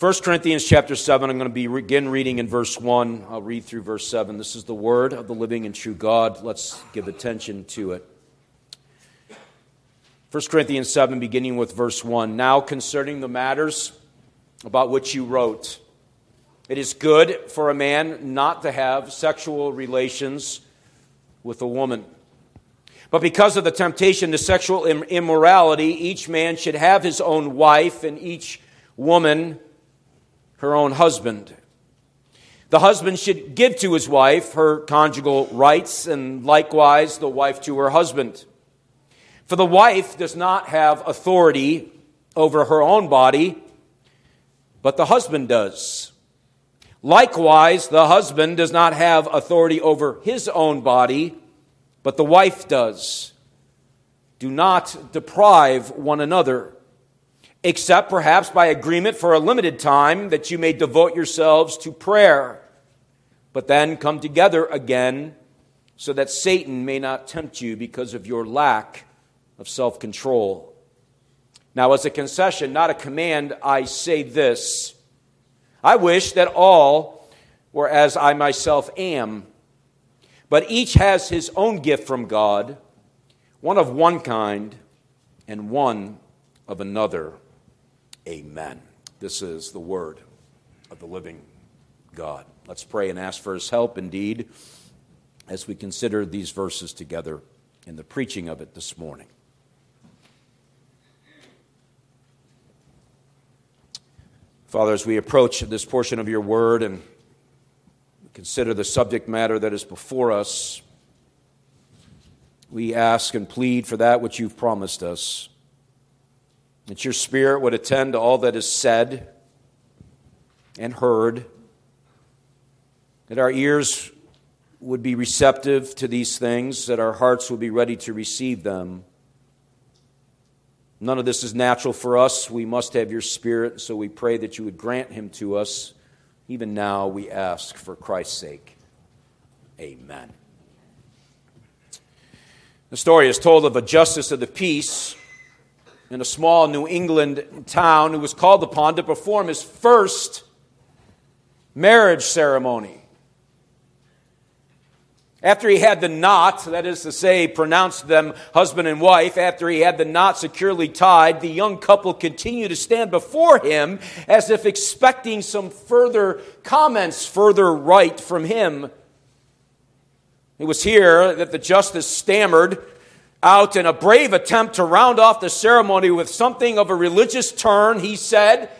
1 Corinthians chapter 7, I'm going to begin reading in verse 1. I'll read through verse 7. This is the word of the living and true God. Let's give attention to it. 1 Corinthians 7, beginning with verse 1. Now concerning the matters about which you wrote, it is good for a man not to have sexual relations with a woman. But because of the temptation to sexual immorality, each man should have his own wife and each woman her own husband. The husband should give to his wife her conjugal rights, and likewise the wife to her husband. For the wife does not have authority over her own body, but the husband does. Likewise, the husband does not have authority over his own body, but the wife does. Do not deprive one another except perhaps by agreement for a limited time that you may devote yourselves to prayer, but then come together again so that Satan may not tempt you because of your lack of self control. Now, as a concession, not a command, I say this I wish that all were as I myself am, but each has his own gift from God, one of one kind and one of another. Amen. This is the word of the living God. Let's pray and ask for his help indeed as we consider these verses together in the preaching of it this morning. Father, as we approach this portion of your word and consider the subject matter that is before us, we ask and plead for that which you've promised us that your Spirit would attend to all that is said and heard, that our ears would be receptive to these things, that our hearts would be ready to receive them. None of this is natural for us. We must have your Spirit, so we pray that you would grant him to us. Even now, we ask for Christ's sake. Amen. The story is told of a justice of the peace in a small New England town who was called upon to perform his first marriage ceremony. After he had the knot, that is to say, pronounced them husband and wife, after he had the knot securely tied, the young couple continued to stand before him as if expecting some further comments, further right from him. It was here that the justice stammered out in a brave attempt to round off the ceremony with something of a religious turn, he said,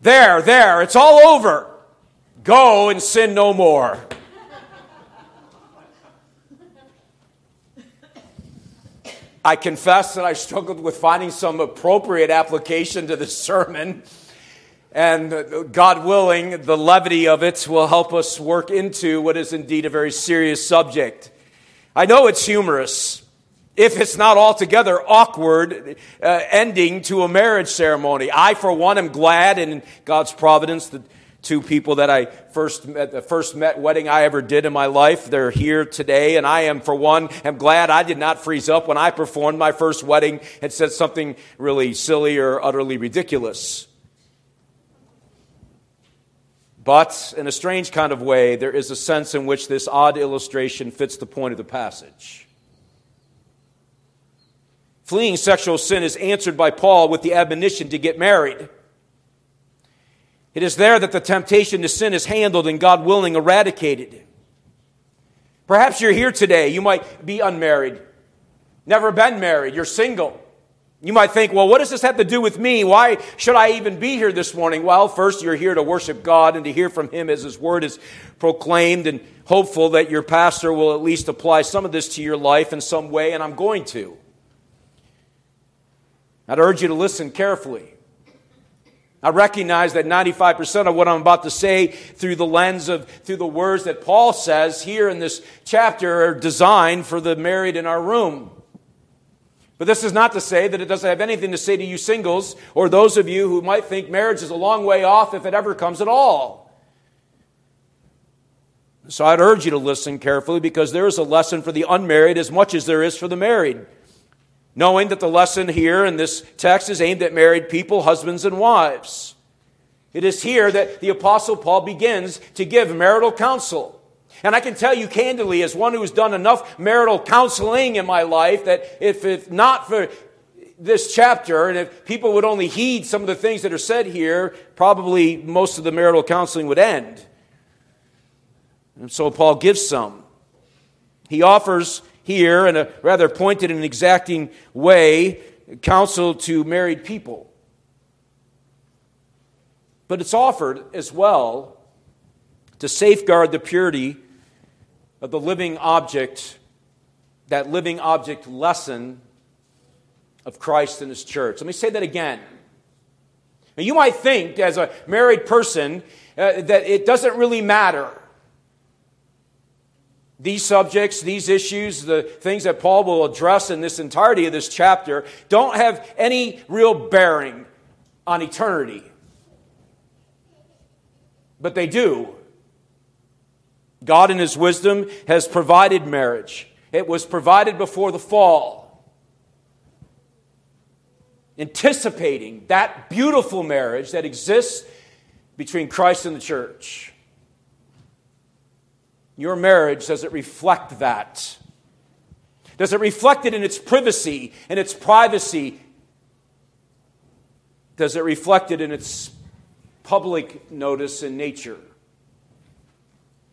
There, there, it's all over. Go and sin no more. I confess that I struggled with finding some appropriate application to the sermon. And God willing, the levity of it will help us work into what is indeed a very serious subject. I know it's humorous if it's not altogether awkward uh, ending to a marriage ceremony. I, for one, am glad in God's providence the two people that I first met, the first met wedding I ever did in my life, they're here today, and I am, for one, am glad I did not freeze up when I performed my first wedding and said something really silly or utterly ridiculous. But in a strange kind of way, there is a sense in which this odd illustration fits the point of the passage. Fleeing sexual sin is answered by Paul with the admonition to get married. It is there that the temptation to sin is handled and, God willing, eradicated. Perhaps you're here today. You might be unmarried, never been married, you're single. You might think, well, what does this have to do with me? Why should I even be here this morning? Well, first, you're here to worship God and to hear from Him as His Word is proclaimed, and hopeful that your pastor will at least apply some of this to your life in some way, and I'm going to. I'd urge you to listen carefully. I recognize that 95% of what I'm about to say through the lens of, through the words that Paul says here in this chapter are designed for the married in our room. But this is not to say that it doesn't have anything to say to you singles or those of you who might think marriage is a long way off if it ever comes at all. So I'd urge you to listen carefully because there is a lesson for the unmarried as much as there is for the married knowing that the lesson here in this text is aimed at married people, husbands and wives. It is here that the Apostle Paul begins to give marital counsel. And I can tell you candidly, as one who's done enough marital counseling in my life, that if it's not for this chapter, and if people would only heed some of the things that are said here, probably most of the marital counseling would end. And so Paul gives some. He offers here, in a rather pointed and exacting way, counsel to married people. But it's offered as well to safeguard the purity of the living object, that living object lesson of Christ and His church. Let me say that again. Now, you might think, as a married person, uh, that it doesn't really matter. These subjects, these issues, the things that Paul will address in this entirety of this chapter, don't have any real bearing on eternity. But they do. God, in His wisdom, has provided marriage. It was provided before the fall anticipating that beautiful marriage that exists between Christ and the church. Your marriage, does it reflect that? Does it reflect it in its privacy in its privacy? Does it reflect it in its public notice and nature?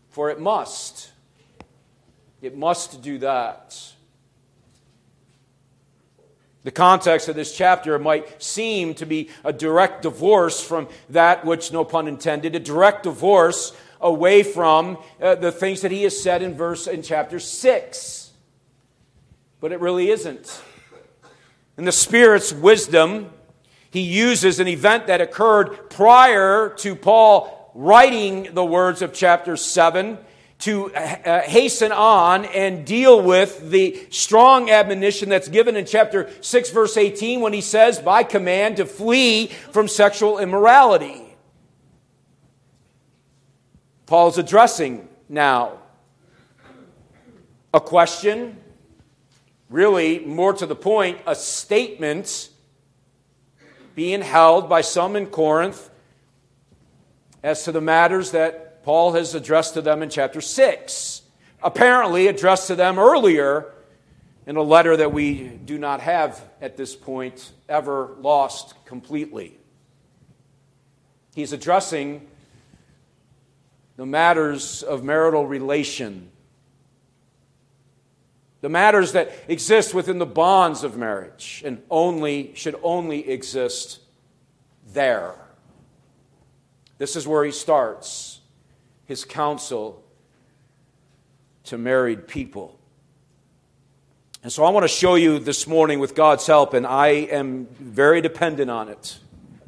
For it must. It must do that. The context of this chapter might seem to be a direct divorce from that which, no pun intended, a direct divorce away from uh, the things that he has said in verse in chapter 6. But it really isn't. In the Spirit's wisdom, he uses an event that occurred prior to Paul writing the words of chapter 7 to uh, hasten on and deal with the strong admonition that's given in chapter 6, verse 18, when he says, by command, to flee from sexual immorality. Paul's addressing now a question, really more to the point, a statement being held by some in Corinth as to the matters that Paul has addressed to them in chapter 6, apparently addressed to them earlier in a letter that we do not have at this point ever lost completely. He's addressing the matters of marital relation, the matters that exist within the bonds of marriage and only should only exist there. This is where he starts his counsel to married people. And so I want to show you this morning with God's help, and I am very dependent on it,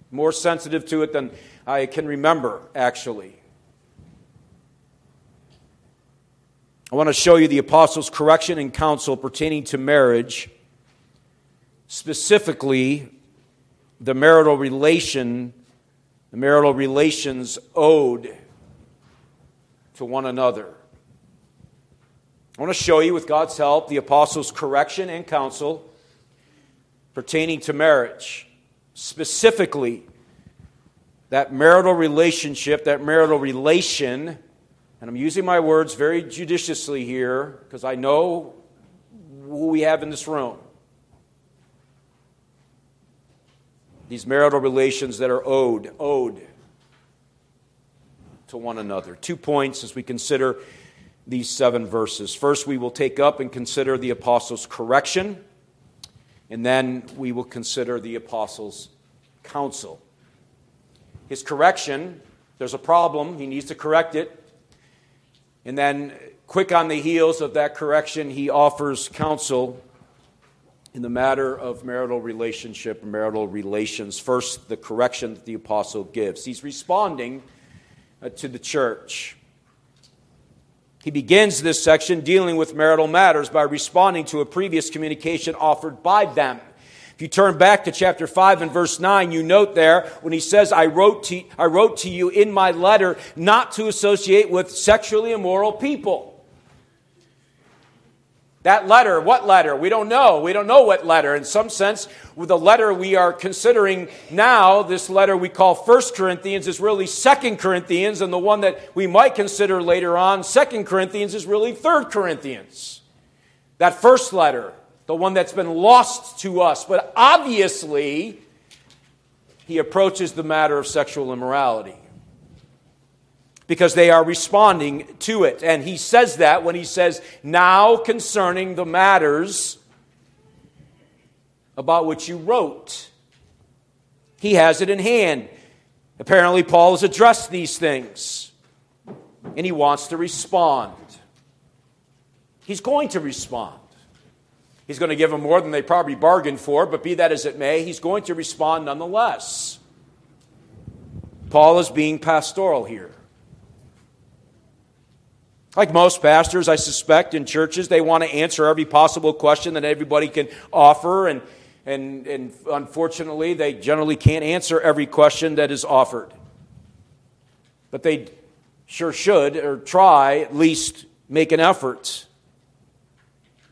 more sensitive to it than I can remember, actually. I want to show you the apostles' correction and counsel pertaining to marriage, specifically the marital relation, the marital relations owed to one another. I want to show you, with God's help, the apostles' correction and counsel pertaining to marriage, specifically that marital relationship, that marital relation, and I'm using my words very judiciously here because I know who we have in this room. These marital relations that are owed, owed to one another. Two points as we consider these seven verses. First, we will take up and consider the apostles' correction, and then we will consider the apostles' counsel. His correction, there's a problem, he needs to correct it. And then, quick on the heels of that correction, he offers counsel in the matter of marital relationship marital relations. First, the correction that the apostle gives. He's responding uh, to the church. He begins this section dealing with marital matters by responding to a previous communication offered by them. If you turn back to chapter 5 and verse 9, you note there when he says, I wrote, to, I wrote to you in my letter not to associate with sexually immoral people. That letter, what letter? We don't know. We don't know what letter. In some sense, with the letter we are considering now, this letter we call First Corinthians is really Second Corinthians, and the one that we might consider later on, Second Corinthians, is really Third Corinthians. That first letter, the one that's been lost to us. But obviously, he approaches the matter of sexual immorality because they are responding to it. And he says that when he says, Now concerning the matters about which you wrote. He has it in hand. Apparently, Paul has addressed these things and he wants to respond. He's going to respond. He's going to give them more than they probably bargained for, but be that as it may, he's going to respond nonetheless. Paul is being pastoral here. Like most pastors, I suspect in churches, they want to answer every possible question that everybody can offer, and, and, and unfortunately, they generally can't answer every question that is offered. But they sure should, or try at least make an effort.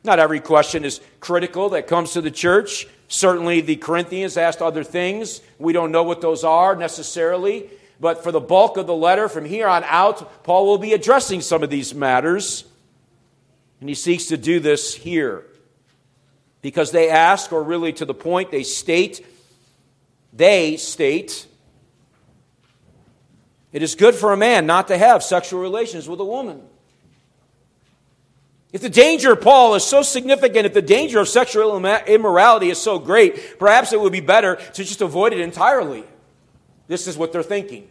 Not every question is critical that comes to the church. Certainly, the Corinthians asked other things. We don't know what those are necessarily. But for the bulk of the letter, from here on out, Paul will be addressing some of these matters. And he seeks to do this here. Because they ask, or really to the point, they state, they state, it is good for a man not to have sexual relations with a woman. If the danger, Paul, is so significant, if the danger of sexual immorality is so great, perhaps it would be better to just avoid it entirely. This is what they're thinking.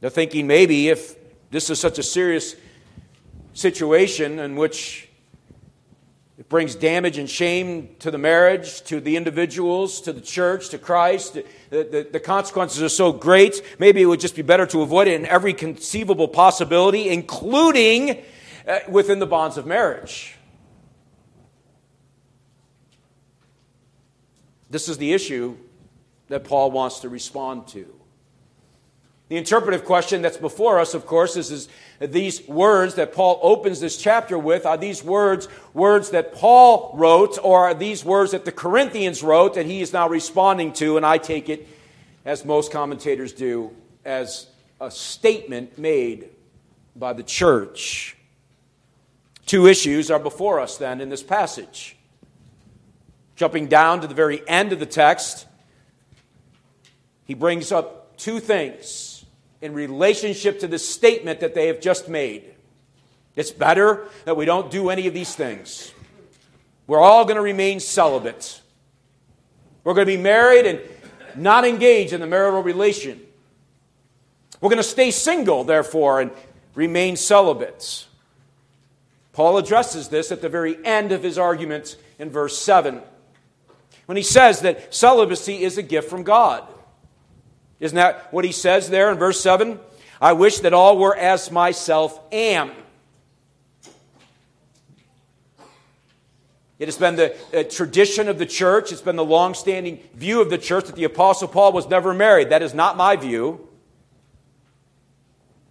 They're thinking maybe if this is such a serious situation in which it brings damage and shame to the marriage, to the individuals, to the church, to Christ. The, the, the, consequences are so great, maybe it would just be better to avoid it in every conceivable possibility, including uh, within the bonds of marriage. This is the issue that Paul wants to respond to. The interpretive question that's before us, of course, is, is these words that Paul opens this chapter with are these words words that Paul wrote, or are these words that the Corinthians wrote that he is now responding to? And I take it, as most commentators do, as a statement made by the church. Two issues are before us then in this passage. Jumping down to the very end of the text, he brings up two things in relationship to the statement that they have just made. It's better that we don't do any of these things. We're all going to remain celibate. We're going to be married and not engage in the marital relation. We're going to stay single, therefore, and remain celibate. Paul addresses this at the very end of his argument in verse 7 when he says that celibacy is a gift from God. Isn't that what he says there in verse 7? I wish that all were as myself am. It has been the uh, tradition of the church, it's been the long standing view of the church that the Apostle Paul was never married. That is not my view.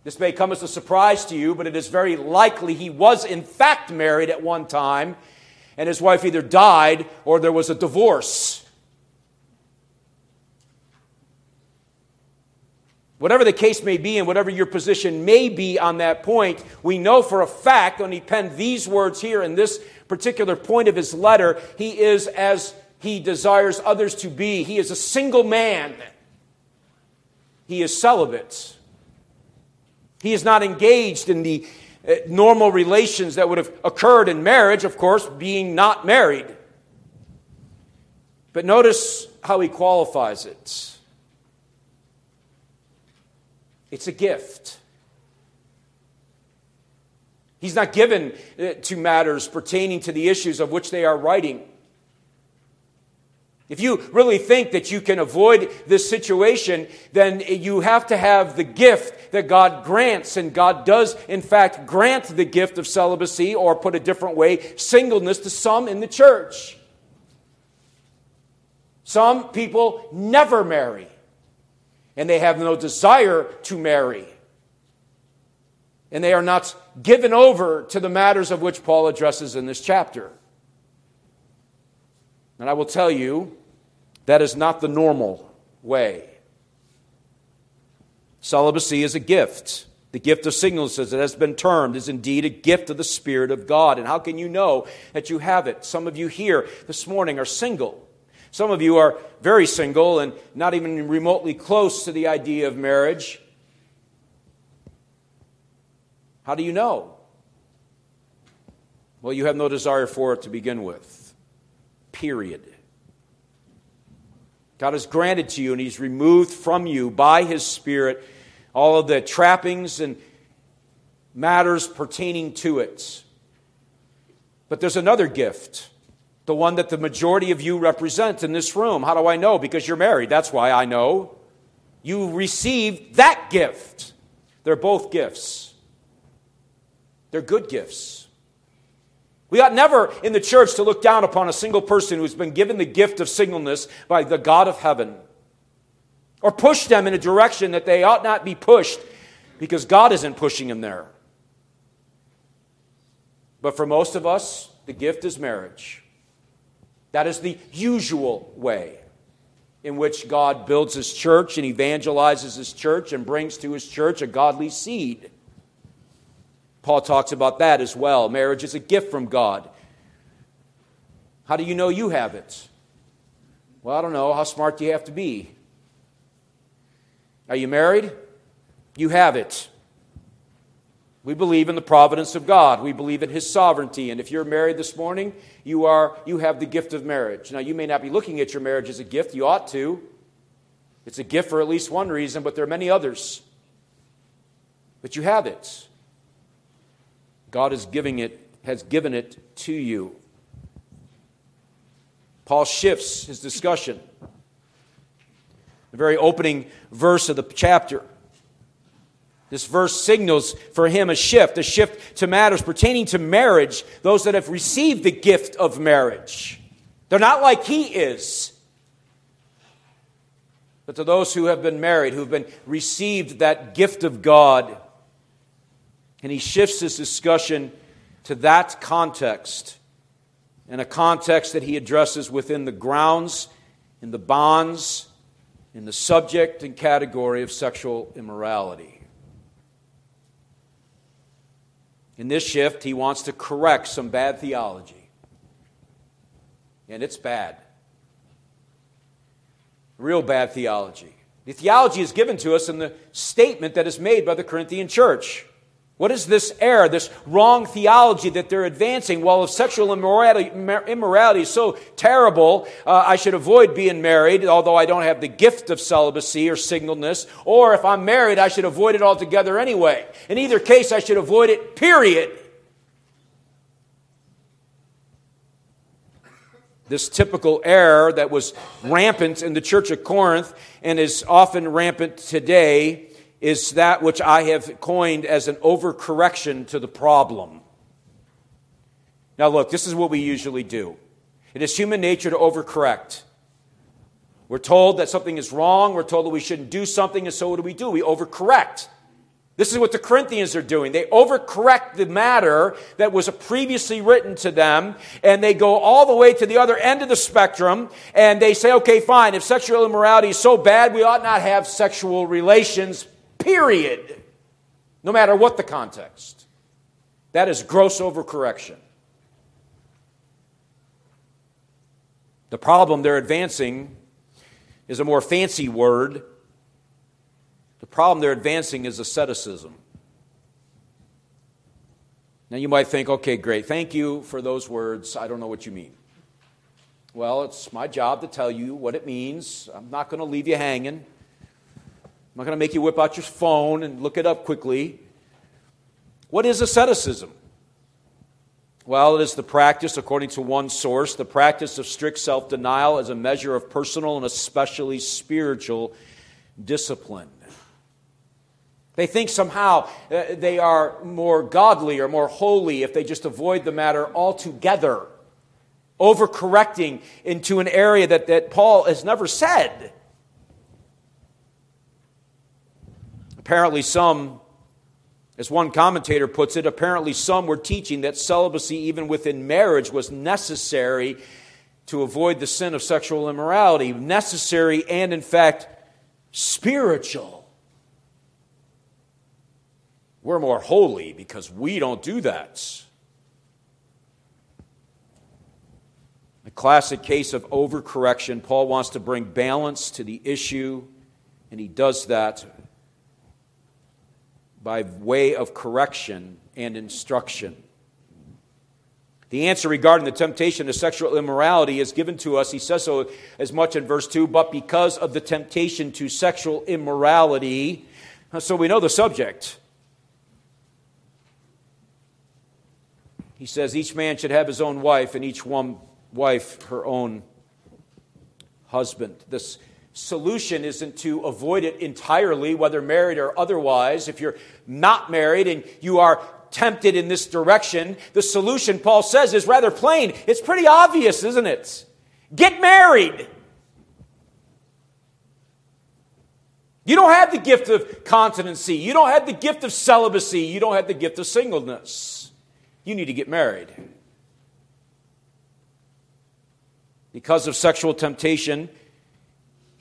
This may come as a surprise to you, but it is very likely he was, in fact, married at one time, and his wife either died or there was a divorce. Whatever the case may be, and whatever your position may be on that point, we know for a fact when he penned these words here in this particular point of his letter, he is as he desires others to be. He is a single man, he is celibate. He is not engaged in the uh, normal relations that would have occurred in marriage, of course, being not married. But notice how he qualifies it. It's a gift. He's not given uh, to matters pertaining to the issues of which they are writing. If you really think that you can avoid this situation, then you have to have the gift that God grants. And God does, in fact, grant the gift of celibacy, or put a different way, singleness to some in the church. Some people never marry and they have no desire to marry. And they are not given over to the matters of which Paul addresses in this chapter. And I will tell you, that is not the normal way. Celibacy is a gift. The gift of singleness, as it has been termed, is indeed a gift of the Spirit of God. And how can you know that you have it? Some of you here this morning are single. Some of you are very single and not even remotely close to the idea of marriage. How do you know? Well, you have no desire for it to begin with. Period. God has granted to you and He's removed from you by His Spirit all of the trappings and matters pertaining to it. But there's another gift, the one that the majority of you represent in this room. How do I know? Because you're married. That's why I know. You received that gift. They're both gifts, they're good gifts. We ought never in the church to look down upon a single person who's been given the gift of singleness by the God of heaven or push them in a direction that they ought not be pushed because God isn't pushing them there. But for most of us, the gift is marriage. That is the usual way in which God builds his church and evangelizes his church and brings to his church a godly seed. Paul talks about that as well. Marriage is a gift from God. How do you know you have it? Well, I don't know. How smart do you have to be? Are you married? You have it. We believe in the providence of God. We believe in His sovereignty. And if you're married this morning, you, are, you have the gift of marriage. Now, you may not be looking at your marriage as a gift. You ought to. It's a gift for at least one reason, but there are many others. But you have it. God is giving it, has given it to you. Paul shifts his discussion the very opening verse of the chapter. This verse signals for him a shift, a shift to matters pertaining to marriage, those that have received the gift of marriage. They're not like he is. But to those who have been married, who've been received that gift of God, and he shifts his discussion to that context, and a context that he addresses within the grounds in the bonds in the subject and category of sexual immorality. In this shift, he wants to correct some bad theology. And it's bad. Real bad theology. The theology is given to us in the statement that is made by the Corinthian church. What is this error, this wrong theology that they're advancing? Well, if sexual immorality, immorality is so terrible, uh, I should avoid being married, although I don't have the gift of celibacy or singleness. Or if I'm married, I should avoid it altogether anyway. In either case, I should avoid it, period. This typical error that was rampant in the church of Corinth and is often rampant today is that which I have coined as an overcorrection to the problem. Now, look, this is what we usually do it is human nature to overcorrect. We're told that something is wrong, we're told that we shouldn't do something, and so what do we do? We overcorrect. This is what the Corinthians are doing. They overcorrect the matter that was previously written to them, and they go all the way to the other end of the spectrum, and they say, okay, fine, if sexual immorality is so bad, we ought not have sexual relations, period, no matter what the context. That is gross overcorrection. The problem they're advancing is a more fancy word. The problem they're advancing is asceticism. Now you might think, okay, great, thank you for those words. I don't know what you mean. Well, it's my job to tell you what it means. I'm not going to leave you hanging. I'm not going to make you whip out your phone and look it up quickly. What is asceticism? Well, it is the practice, according to one source, the practice of strict self denial as a measure of personal and especially spiritual discipline. They think somehow uh, they are more godly or more holy if they just avoid the matter altogether, overcorrecting into an area that, that Paul has never said. Apparently, some As one commentator puts it, apparently some were teaching that celibacy, even within marriage, was necessary to avoid the sin of sexual immorality. Necessary and, in fact, spiritual. We're more holy because we don't do that. A classic case of overcorrection. Paul wants to bring balance to the issue, and he does that by way of correction and instruction. The answer regarding the temptation to sexual immorality is given to us. He says so as much in verse 2 but because of the temptation to sexual immorality. So we know the subject. He says each man should have his own wife and each one wife her own husband. This solution isn't to avoid it entirely, whether married or otherwise. If you're not married and you are tempted in this direction, the solution, Paul says, is rather plain. It's pretty obvious, isn't it? Get married. You don't have the gift of continency. You don't have the gift of celibacy. You don't have the gift of singleness. You need to get married. Because of sexual temptation,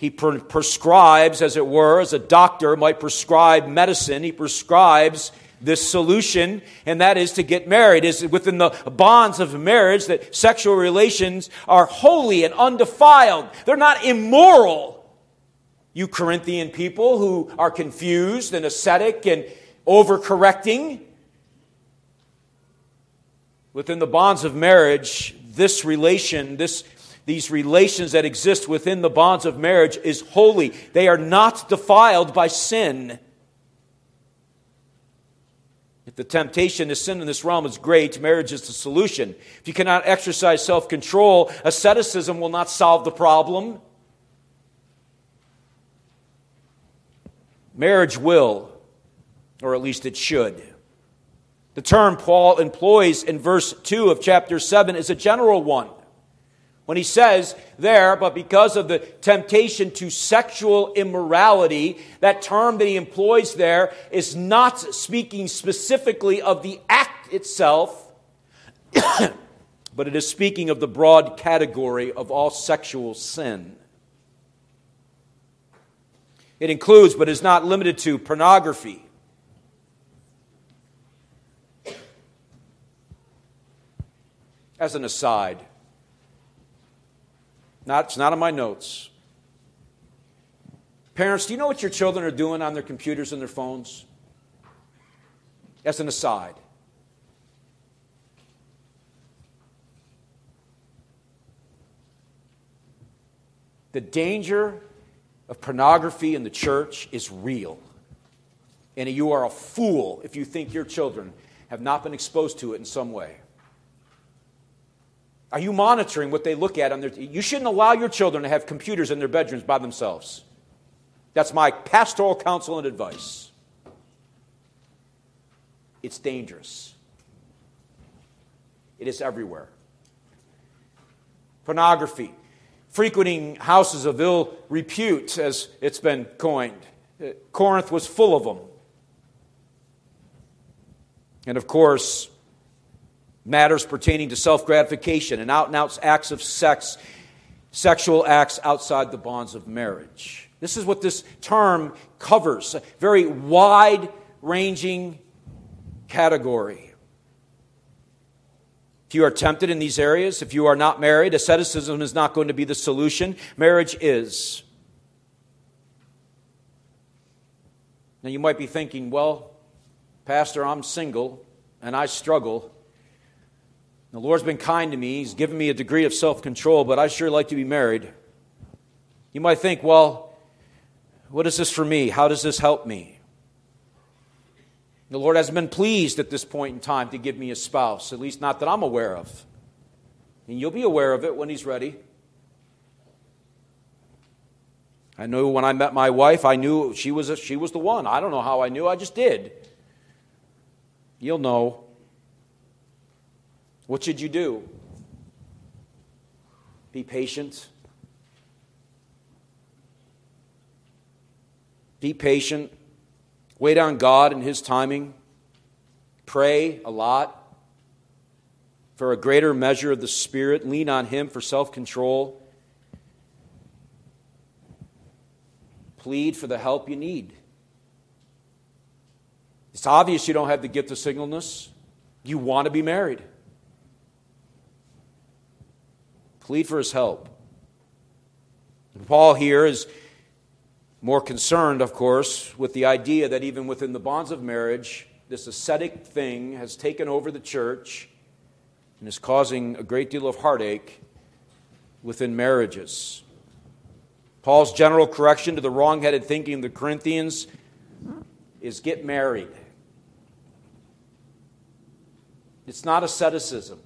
he prescribes, as it were, as a doctor might prescribe medicine, he prescribes this solution, and that is to get married. Is within the bonds of marriage that sexual relations are holy and undefiled. They're not immoral. You Corinthian people who are confused and ascetic and overcorrecting. Within the bonds of marriage, this relation, this these relations that exist within the bonds of marriage is holy. They are not defiled by sin. If the temptation to sin in this realm is great, marriage is the solution. If you cannot exercise self control, asceticism will not solve the problem. Marriage will, or at least it should. The term Paul employs in verse 2 of chapter 7 is a general one. When he says there, but because of the temptation to sexual immorality, that term that he employs there is not speaking specifically of the act itself, but it is speaking of the broad category of all sexual sin. It includes, but is not limited to, pornography. As an aside, not, it's not in my notes. Parents, do you know what your children are doing on their computers and their phones? As an aside. The danger of pornography in the church is real. And you are a fool if you think your children have not been exposed to it in some way. Are you monitoring what they look at on their You shouldn't allow your children to have computers in their bedrooms by themselves. That's my pastoral counsel and advice. It's dangerous. It is everywhere. Pornography, frequenting houses of ill repute, as it's been coined. Uh, Corinth was full of them. And of course, matters pertaining to self gratification and out and out acts of sex, sexual acts outside the bonds of marriage. This is what this term covers a very wide ranging category. If you are tempted in these areas, if you are not married, asceticism is not going to be the solution. Marriage is. Now you might be thinking, well, Pastor, I'm single and I struggle. The Lord's been kind to me. He's given me a degree of self control, but I sure like to be married. You might think, well, what is this for me? How does this help me? The Lord hasn't been pleased at this point in time to give me a spouse, at least not that I'm aware of. And you'll be aware of it when He's ready. I knew when I met my wife, I knew she was, a, she was the one. I don't know how I knew, I just did. You'll know. What should you do? Be patient. Be patient. Wait on God and His timing. Pray a lot for a greater measure of the Spirit. Lean on Him for self control. Plead for the help you need. It's obvious you don't have the gift of singleness. You want to be married. Plead for his help. Paul here is more concerned, of course, with the idea that even within the bonds of marriage, this ascetic thing has taken over the church and is causing a great deal of heartache within marriages. Paul's general correction to the wrong headed thinking of the Corinthians is get married. It's not asceticism.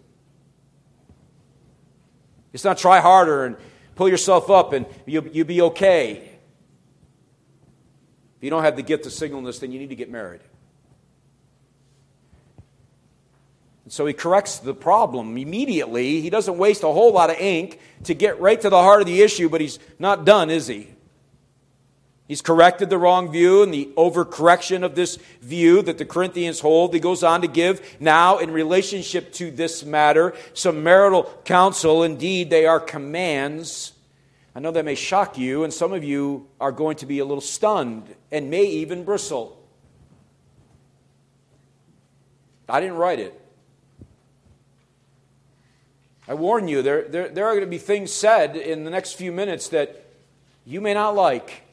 It's not try harder and pull yourself up and you'll, you'll be okay. If you don't have the gift of singleness, then you need to get married. And so he corrects the problem immediately. He doesn't waste a whole lot of ink to get right to the heart of the issue, but he's not done, is he? He's corrected the wrong view and the overcorrection of this view that the Corinthians hold. He goes on to give now, in relationship to this matter, some marital counsel. Indeed, they are commands. I know that may shock you, and some of you are going to be a little stunned and may even bristle. I didn't write it. I warn you, there, there, there are going to be things said in the next few minutes that you may not like.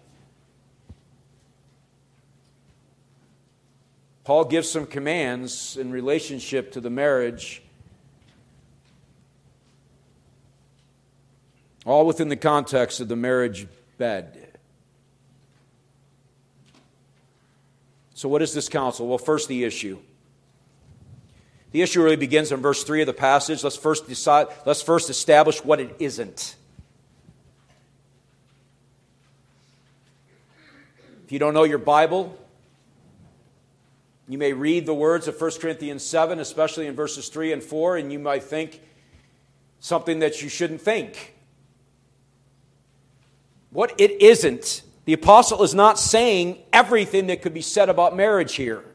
Paul gives some commands in relationship to the marriage, all within the context of the marriage bed. So, what is this counsel? Well, first, the issue. The issue really begins in verse 3 of the passage. Let's first decide, let's first establish what it isn't. If you don't know your Bible, you may read the words of 1 Corinthians 7, especially in verses 3 and 4, and you might think something that you shouldn't think. What it isn't, the apostle is not saying everything that could be said about marriage here.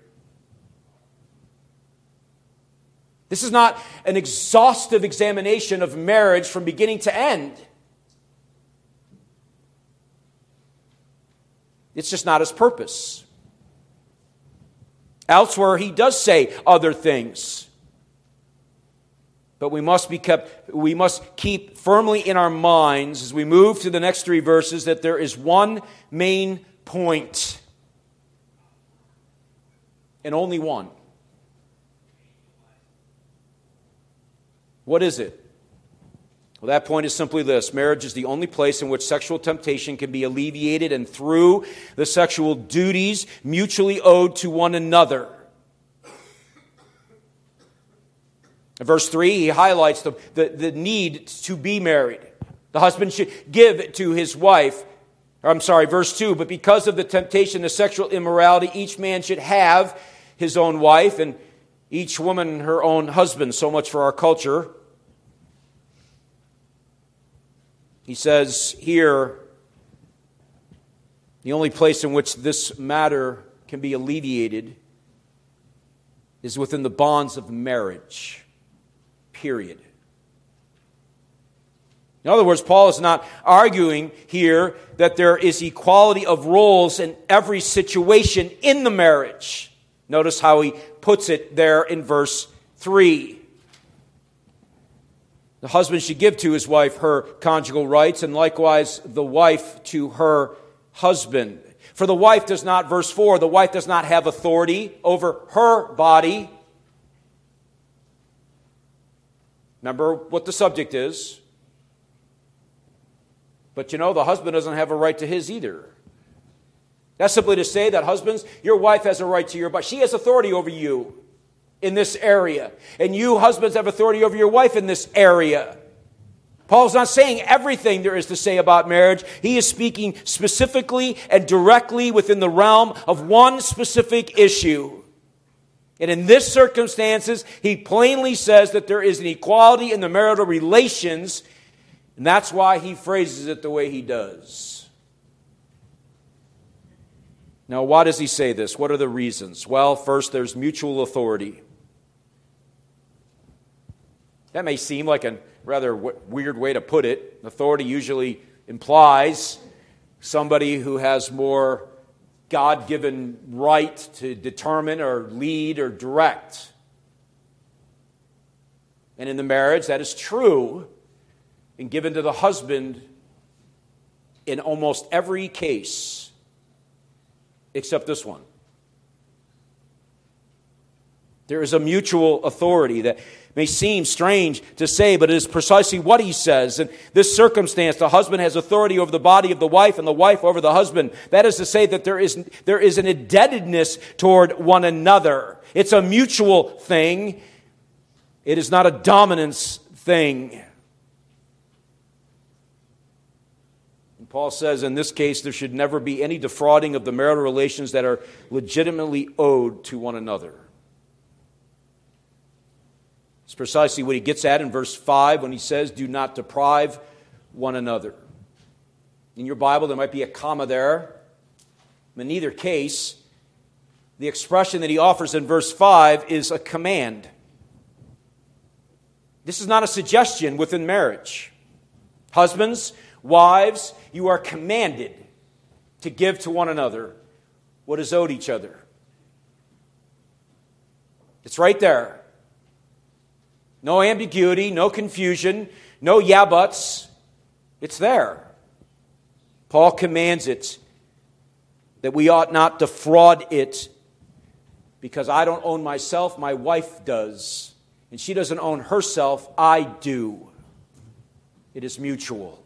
This is not an exhaustive examination of marriage from beginning to end. It's just not his purpose. Elsewhere, he does say other things. But we must be kept, we must keep firmly in our minds as we move to the next three verses that there is one main. And only one. What is it? Well, that point is simply this marriage is the only place in which sexual temptation can be alleviated and through the sexual duties mutually owed to one another. In verse 3, he highlights the, the, the need to be married. The husband should give to his wife. I'm sorry, verse 2, but because of the temptation of sexual immorality, each man should have his own wife and each woman her own husband. So much for our culture. He says here, the only place in which this matter can be alleviated is within the bonds of marriage. Period. In other words, Paul is not arguing here that there is equality of roles in every situation in the marriage. Notice how he puts it there in verse 3. The husband should give to his wife her conjugal rights, and likewise the wife to her husband. For the wife does not, verse 4, the wife does not have authority over her body. Remember what the subject is. But you know, the husband doesn't have a right to his either. That's simply to say that husbands, your wife has a right to your body. She has authority over you in this area. And you, husbands, have authority over your wife in this area. Paul's not saying everything there is to say about marriage. He is speaking specifically and directly within the realm of one specific issue. And in this circumstances, he plainly says that there is an equality in the marital relations, and that's why he phrases it the way he does. Now, why does he say this? What are the reasons? Well, first, there's mutual authority. That may seem like a rather w- weird way to put it. Authority usually implies somebody who has more God given right to determine or lead or direct. And in the marriage, that is true and given to the husband in almost every case except this one. There is a mutual authority that may seem strange to say, but it is precisely what he says. In this circumstance, the husband has authority over the body of the wife and the wife over the husband. That is to say that there is, there is an indebtedness toward one another. It's a mutual thing. It is not a dominance thing. And Paul says in this case, there should never be any defrauding of the marital relations that are legitimately owed to one another. It's precisely what he gets at in verse 5 when he says, Do not deprive one another. In your Bible, there might be a comma there. In either case, the expression that he offers in verse 5 is a command. This is not a suggestion within marriage. Husbands, wives, you are commanded to give to one another what is owed each other. It's right there. No ambiguity, no confusion, no yeah buts. It's there. Paul commands it that we ought not defraud it because I don't own myself, my wife does. And she doesn't own herself, I do. It is mutual.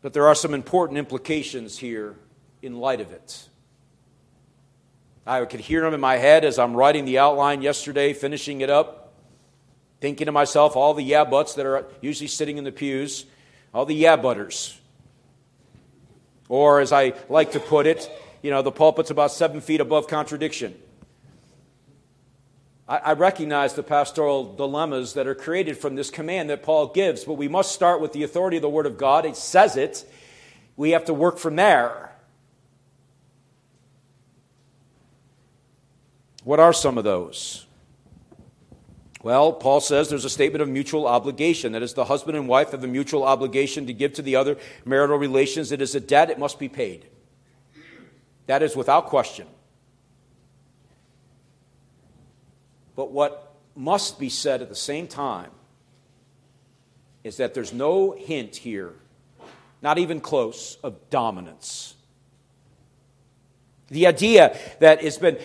But there are some important implications here in light of it. I could hear them in my head as I'm writing the outline yesterday, finishing it up, thinking to myself, all the yeah buts that are usually sitting in the pews, all the yeah butters. Or, as I like to put it, you know, the pulpit's about seven feet above contradiction. I, I recognize the pastoral dilemmas that are created from this command that Paul gives, but we must start with the authority of the Word of God. It says it. We have to work from there. What are some of those? Well, Paul says there's a statement of mutual obligation. That is, the husband and wife have a mutual obligation to give to the other marital relations. It is a debt, it must be paid. That is without question. But what must be said at the same time is that there's no hint here, not even close, of dominance. The idea that it's been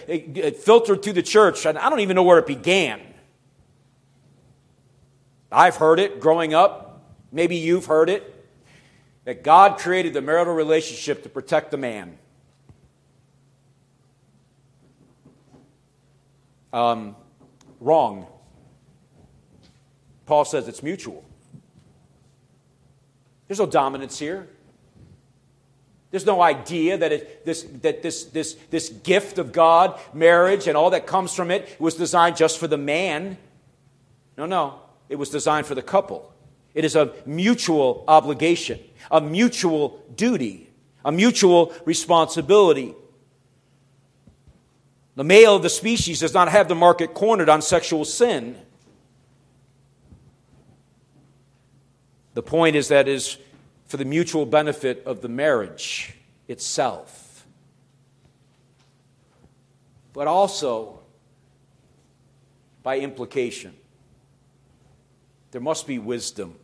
filtered through the church, and I don't even know where it began. I've heard it growing up. Maybe you've heard it. That God created the marital relationship to protect the man. Um, wrong. Paul says it's mutual. There's no dominance here. There's no idea that, it, this, that this, this, this gift of God, marriage, and all that comes from it was designed just for the man. No, no. It was designed for the couple. It is a mutual obligation, a mutual duty, a mutual responsibility. The male of the species does not have the market cornered on sexual sin. The point is that is for the mutual benefit of the marriage itself. But also, by implication, there must be wisdom.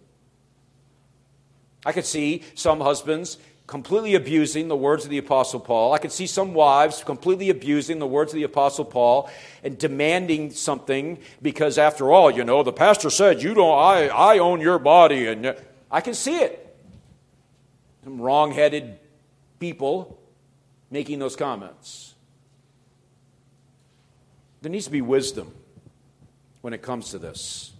I could see some husbands completely abusing the words of the Apostle Paul. I could see some wives completely abusing the words of the Apostle Paul and demanding something because, after all, you know, the pastor said, You don't, I, I own your body. And I can see it some wrong headed people making those comments. There needs to be wisdom when it comes to this.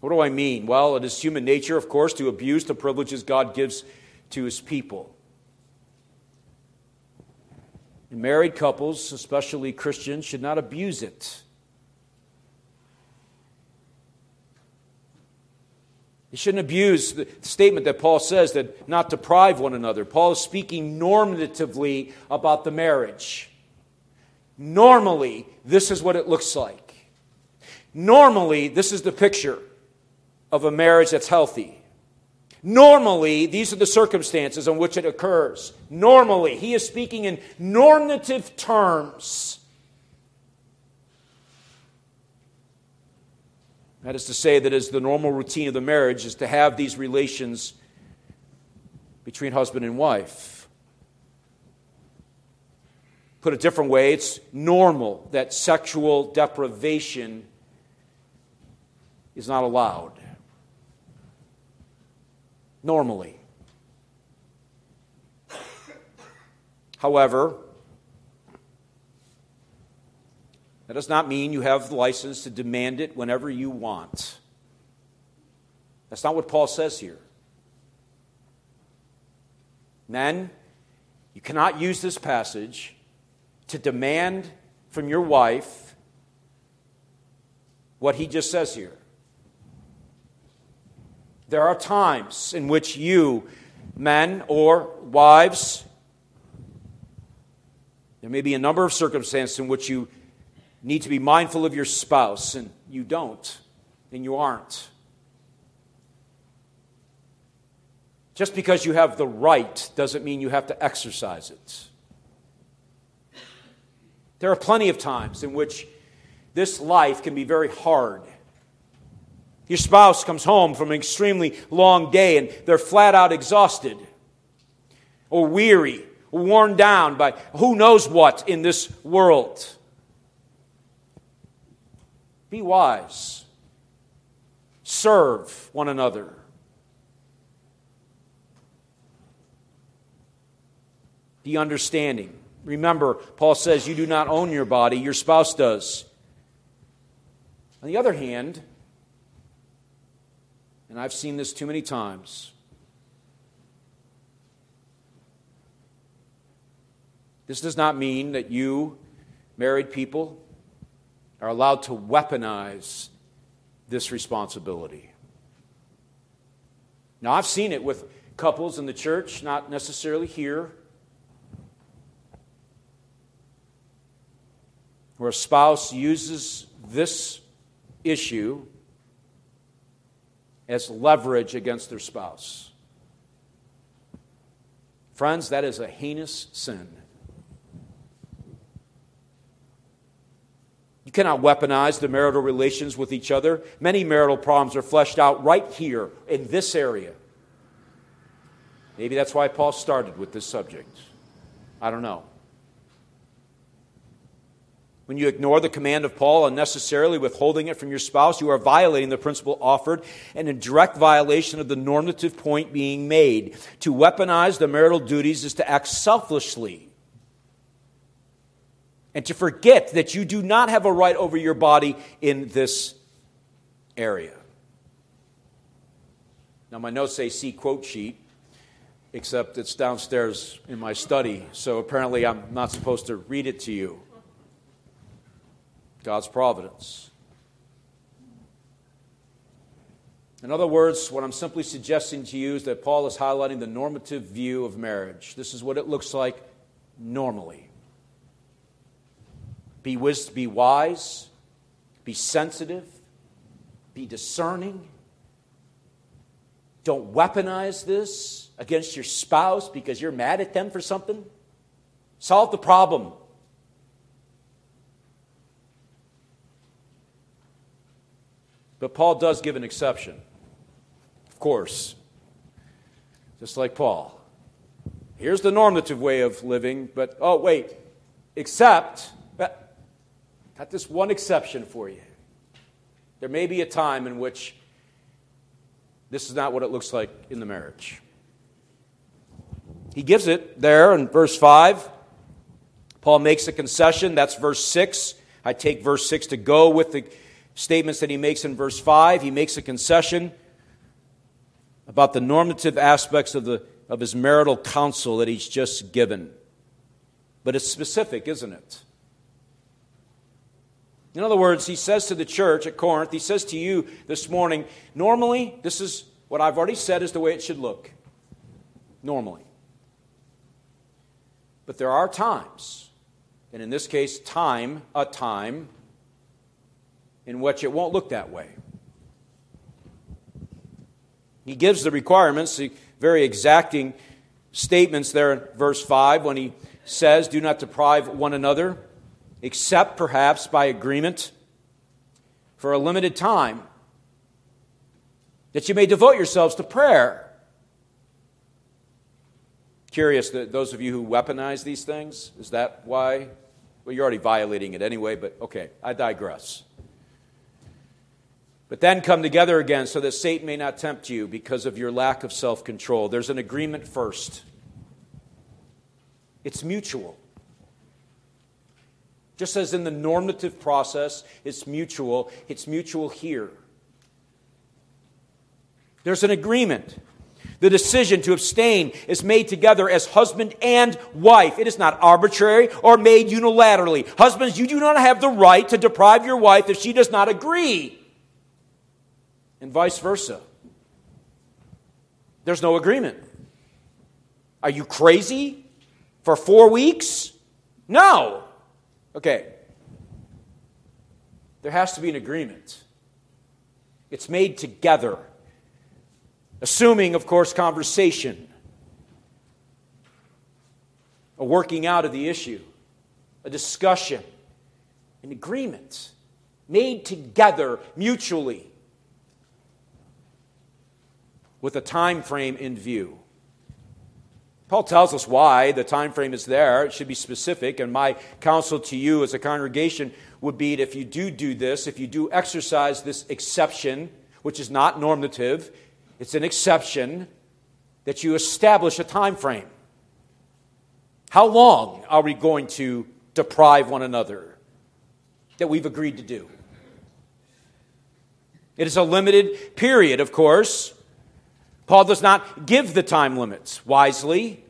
What do I mean? Well, it is human nature, of course, to abuse the privileges God gives to his people. And married couples, especially Christians, should not abuse it. You shouldn't abuse the statement that Paul says that not deprive one another. Paul is speaking normatively about the marriage. Normally, this is what it looks like. Normally, this is the picture of a marriage that's healthy. Normally, these are the circumstances in which it occurs. Normally, he is speaking in normative terms. That is to say, that is the normal routine of the marriage is to have these relations between husband and wife. Put a different way, it's normal that sexual deprivation is not allowed. Normally. However, that does not mean you have the license to demand it whenever you want. That's not what Paul says here. Men, you cannot use this passage to demand from your wife what he just says here. There are times in which you, men or wives, there may be a number of circumstances in which you need to be mindful of your spouse, and you don't, and you aren't. Just because you have the right doesn't mean you have to exercise it. There are plenty of times in which this life can be very hard. Your spouse comes home from an extremely long day and they're flat out exhausted or weary or worn down by who knows what in this world. Be wise, serve one another. Be understanding. Remember, Paul says you do not own your body, your spouse does. On the other hand, and I've seen this too many times, this does not mean that you, married people, are allowed to weaponize this responsibility. Now, I've seen it with couples in the church, not necessarily here. where a spouse uses this issue as leverage against their spouse. Friends, that is a heinous sin. You cannot weaponize the marital relations with each other. Many marital problems are fleshed out right here in this area. Maybe that's why Paul started with this subject. I don't know. When you ignore the command of Paul unnecessarily withholding it from your spouse, you are violating the principle offered and in direct violation of the normative point being made. To weaponize the marital duties is to act selfishly and to forget that you do not have a right over your body in this area. Now, my notes say see quote sheet, except it's downstairs in my study, so apparently I'm not supposed to read it to you. God's providence. In other words, what I'm simply suggesting to you is that Paul is highlighting the normative view of marriage. This is what it looks like normally. Be, wis- be wise, be sensitive, be discerning. Don't weaponize this against your spouse because you're mad at them for something. Solve the problem. But Paul does give an exception. Of course. Just like Paul. Here's the normative way of living, but oh, wait, except, got this one exception for you. There may be a time in which this is not what it looks like in the marriage. He gives it there in verse 5. Paul makes a concession. That's verse 6. I take verse 6 to go with the statements that he makes in verse 5. He makes a concession about the normative aspects of, the, of his marital counsel that he's just given. But it's specific, isn't it? In other words, he says to the church at Corinth, he says to you this morning, normally, this is what I've already said is the way it should look. Normally. But there are times and in this case, time, a time in which it won't look that way. He gives the requirements, the very exacting statements there in verse 5 when he says, Do not deprive one another, except perhaps by agreement for a limited time, that you may devote yourselves to prayer. Curious that those of you who weaponize these things, is that why? Well, you're already violating it anyway, but okay, I digress. But then come together again so that Satan may not tempt you because of your lack of self control. There's an agreement first, it's mutual. Just as in the normative process, it's mutual, it's mutual here. There's an agreement. The decision to abstain is made together as husband and wife. It is not arbitrary or made unilaterally. Husbands, you do not have the right to deprive your wife if she does not agree and vice versa. There's no agreement. Are you crazy for four weeks? No. Okay. There has to be an agreement. It's made together, assuming, of course, conversation, a working out of the issue, a discussion, an agreement made together mutually with a time frame in view. Paul tells us why the time frame is there. It should be specific. And my counsel to you as a congregation would be that if you do do this, if you do exercise this exception, which is not normative, it's an exception, that you establish a time frame. How long are we going to deprive one another that we've agreed to do? It is a limited period, of course. Paul does not give the time limits wisely.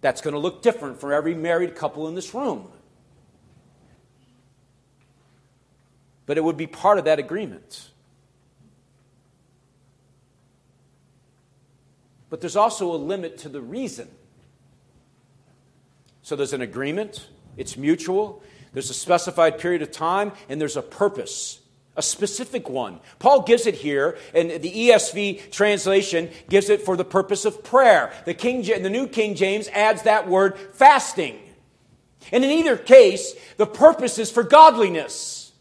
That's going to look different for every married couple in this room. But it would be part of that agreement. But there's also a limit to the reason. So there's an agreement, it's mutual, there's a specified period of time, and there's a purpose a specific one. Paul gives it here, and the ESV translation gives it for the purpose of prayer. The, King, the New King James adds that word fasting. And in either case, the purpose is for godliness.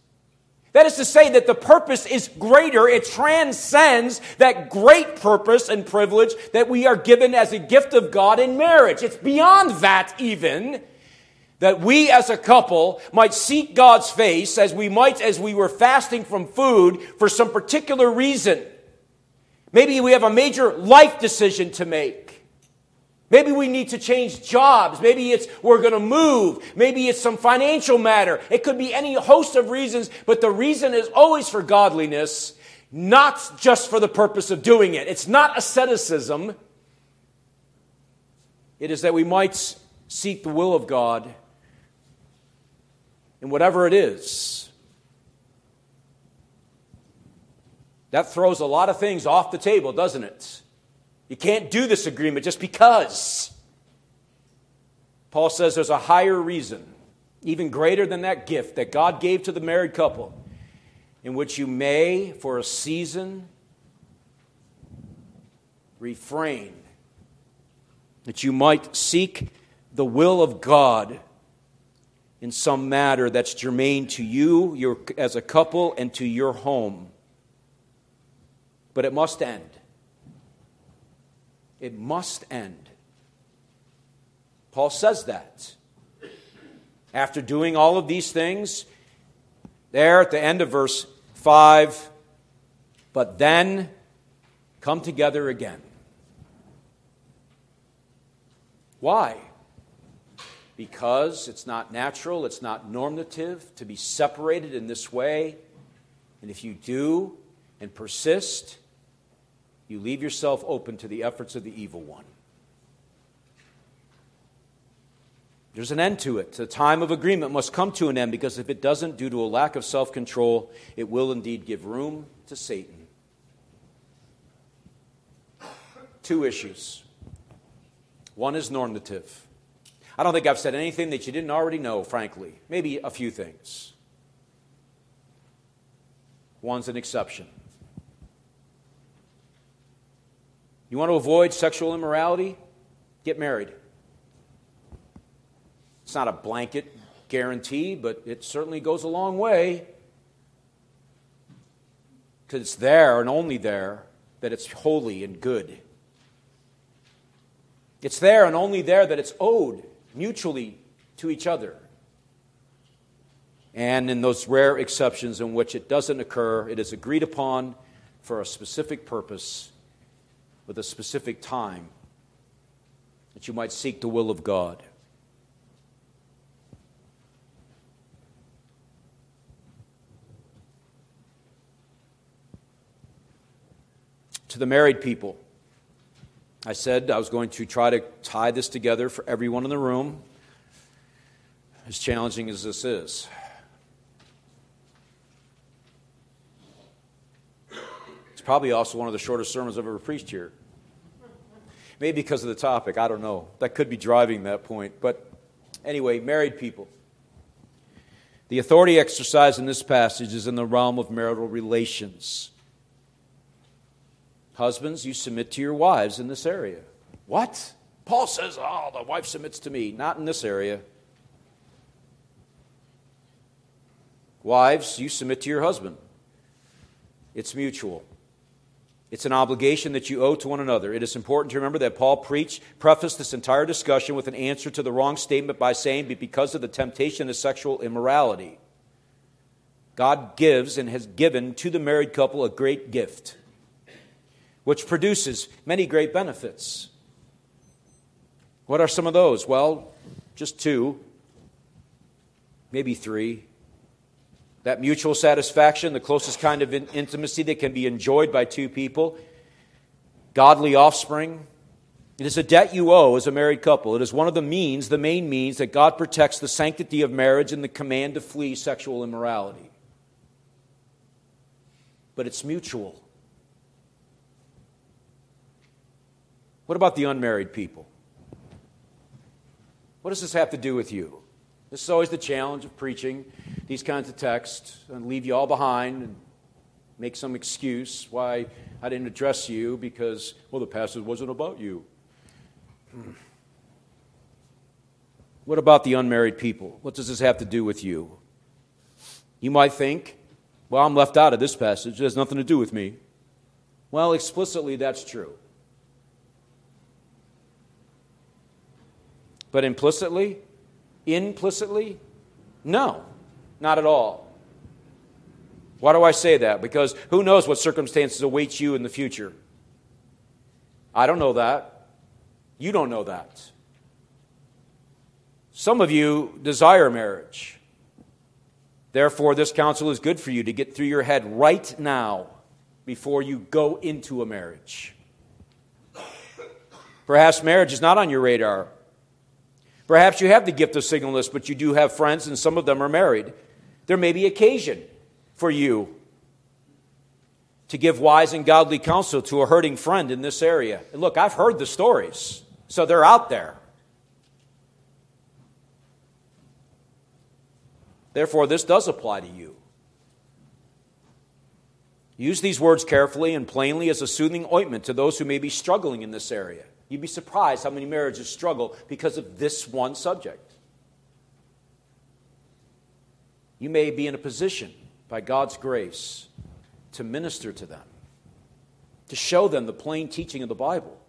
That is to say, that the purpose is greater, it transcends that great purpose and privilege that we are given as a gift of God in marriage. It's beyond that, even that we as a couple might seek God's face as we might as we were fasting from food for some particular reason. Maybe we have a major life decision to make. Maybe we need to change jobs. Maybe it's we're going to move. Maybe it's some financial matter. It could be any host of reasons, but the reason is always for godliness, not just for the purpose of doing it. It's not asceticism. It is that we might seek the will of God in whatever it is. That throws a lot of things off the table, doesn't it? You can't do this agreement just because. Paul says there's a higher reason, even greater than that gift that God gave to the married couple, in which you may, for a season, refrain, that you might seek the will of God in some matter that's germane to you your, as a couple and to your home. But it must end. It must end. Paul says that. After doing all of these things, there at the end of verse 5, but then come together again. Why? Because it's not natural, it's not normative to be separated in this way. And if you do and persist, you leave yourself open to the efforts of the evil one. There's an end to it. The time of agreement must come to an end because if it doesn't, due to a lack of self control, it will indeed give room to Satan. Two issues. One is normative I don't think I've said anything that you didn't already know, frankly. Maybe a few things. One's an exception. You want to avoid sexual immorality? Get married. It's not a blanket guarantee, but it certainly goes a long way. Because it's there and only there that it's holy and good. It's there and only there that it's owed mutually to each other. And in those rare exceptions in which it doesn't occur, it is agreed upon for a specific purpose with a specific time that you might seek the will of God. To the married people, I said I was going to try to tie this together for everyone in the room, as challenging as this is. It's probably also one of the shortest sermons I've ever preached here. Maybe because of the topic, I don't know. That could be driving that point. But anyway, married people. The authority exercised in this passage is in the realm of marital relations. Husbands, you submit to your wives in this area. What? Paul says, oh, the wife submits to me. Not in this area. Wives, you submit to your husband. It's mutual. It's an obligation that you owe to one another. It is important to remember that Paul preached, prefaced this entire discussion with an answer to the wrong statement by saying, because of the temptation of sexual immorality, God gives and has given to the married couple a great gift which produces many great benefits. What are some of those? Well, just two, maybe three. That mutual satisfaction, the closest kind of intimacy that can be enjoyed by two people, godly offspring. It is a debt you owe as a married couple. It is one of the means, the main means, that God protects the sanctity of marriage and the command to flee sexual immorality. But it's mutual. What about the unmarried people? What does this have to do with you? This is always the challenge of preaching these kinds of texts and leave you all behind and make some excuse why I didn't address you because, well, the passage wasn't about you. What about the unmarried people? What does this have to do with you? You might think, well, I'm left out of this passage. It has nothing to do with me. Well, explicitly, that's true. But implicitly? Implicitly? No, not at all. Why do I say that? Because who knows what circumstances await you in the future? I don't know that. You don't know that. Some of you desire marriage. Therefore, this counsel is good for you to get through your head right now before you go into a marriage. Perhaps marriage is not on your radar. Perhaps you have the gift of singleness, but you do have friends, and some of them are married. There may be occasion for you to give wise and godly counsel to a hurting friend in this area. And look, I've heard the stories, so they're out there. Therefore, this does apply to you. Use these words carefully and plainly as a soothing ointment to those who may be struggling in this area. You'd be surprised how many marriages struggle because of this one subject. You may be in a position, by God's grace, to minister to them, to show them the plain teaching of the Bible.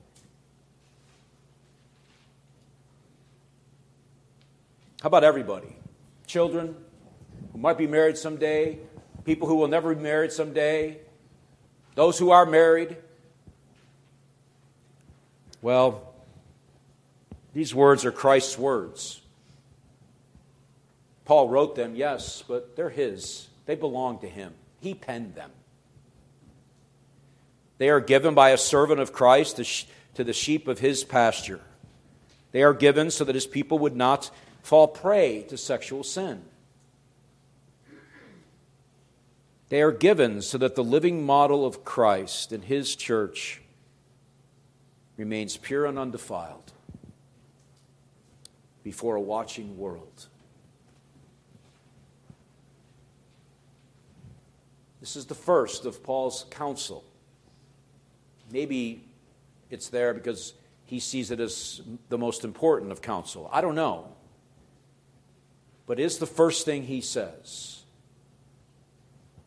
How about everybody? Children who might be married someday, people who will never be married someday, those who are married, well, these words are Christ's words. Paul wrote them, yes, but they're his. They belong to him. He penned them. They are given by a servant of Christ to the sheep of his pasture. They are given so that his people would not fall prey to sexual sin. They are given so that the living model of Christ and his church remains pure and undefiled. before a watching world. This is the first of Paul's counsel. Maybe it's there because he sees it as the most important of counsel. I don't know. But it's the first thing he says.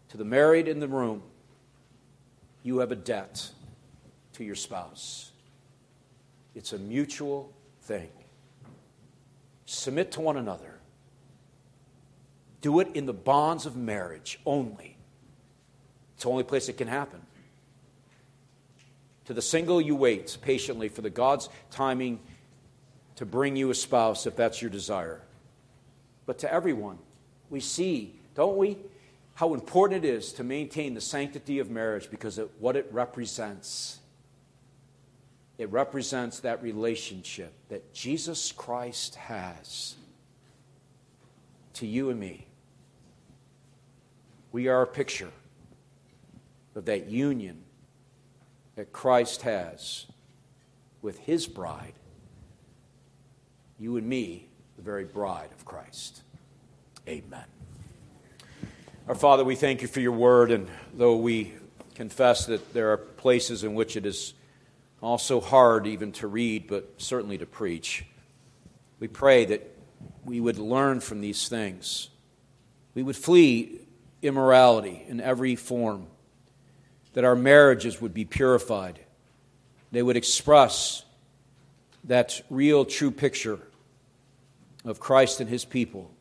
To the married in the room, you have a debt to your spouse. It's a mutual thing. Submit to one another. Do it in the bonds of marriage only. It's the only place it can happen. To the single, you wait patiently for the God's timing to bring you a spouse if that's your desire. But to everyone, we see, don't we, how important it is to maintain the sanctity of marriage because of what it represents. It represents that relationship that Jesus Christ has to you and me. We are a picture of that union that Christ has with his bride, you and me, the very bride of Christ. Amen. Our Father, we thank you for your word, and though we confess that there are places in which it is also hard even to read, but certainly to preach, we pray that we would learn from these things. We would flee immorality in every form that our marriages would be purified. They would express that real, true picture of Christ and his people.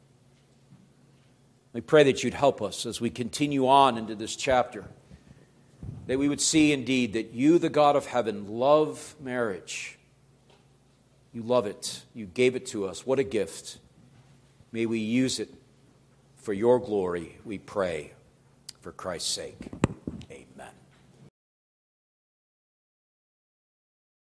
We pray that you'd help us as we continue on into this chapter, that we would see indeed that you, the God of heaven, love marriage. You love it. You gave it to us. What a gift. May we use it for your glory, we pray, for Christ's sake.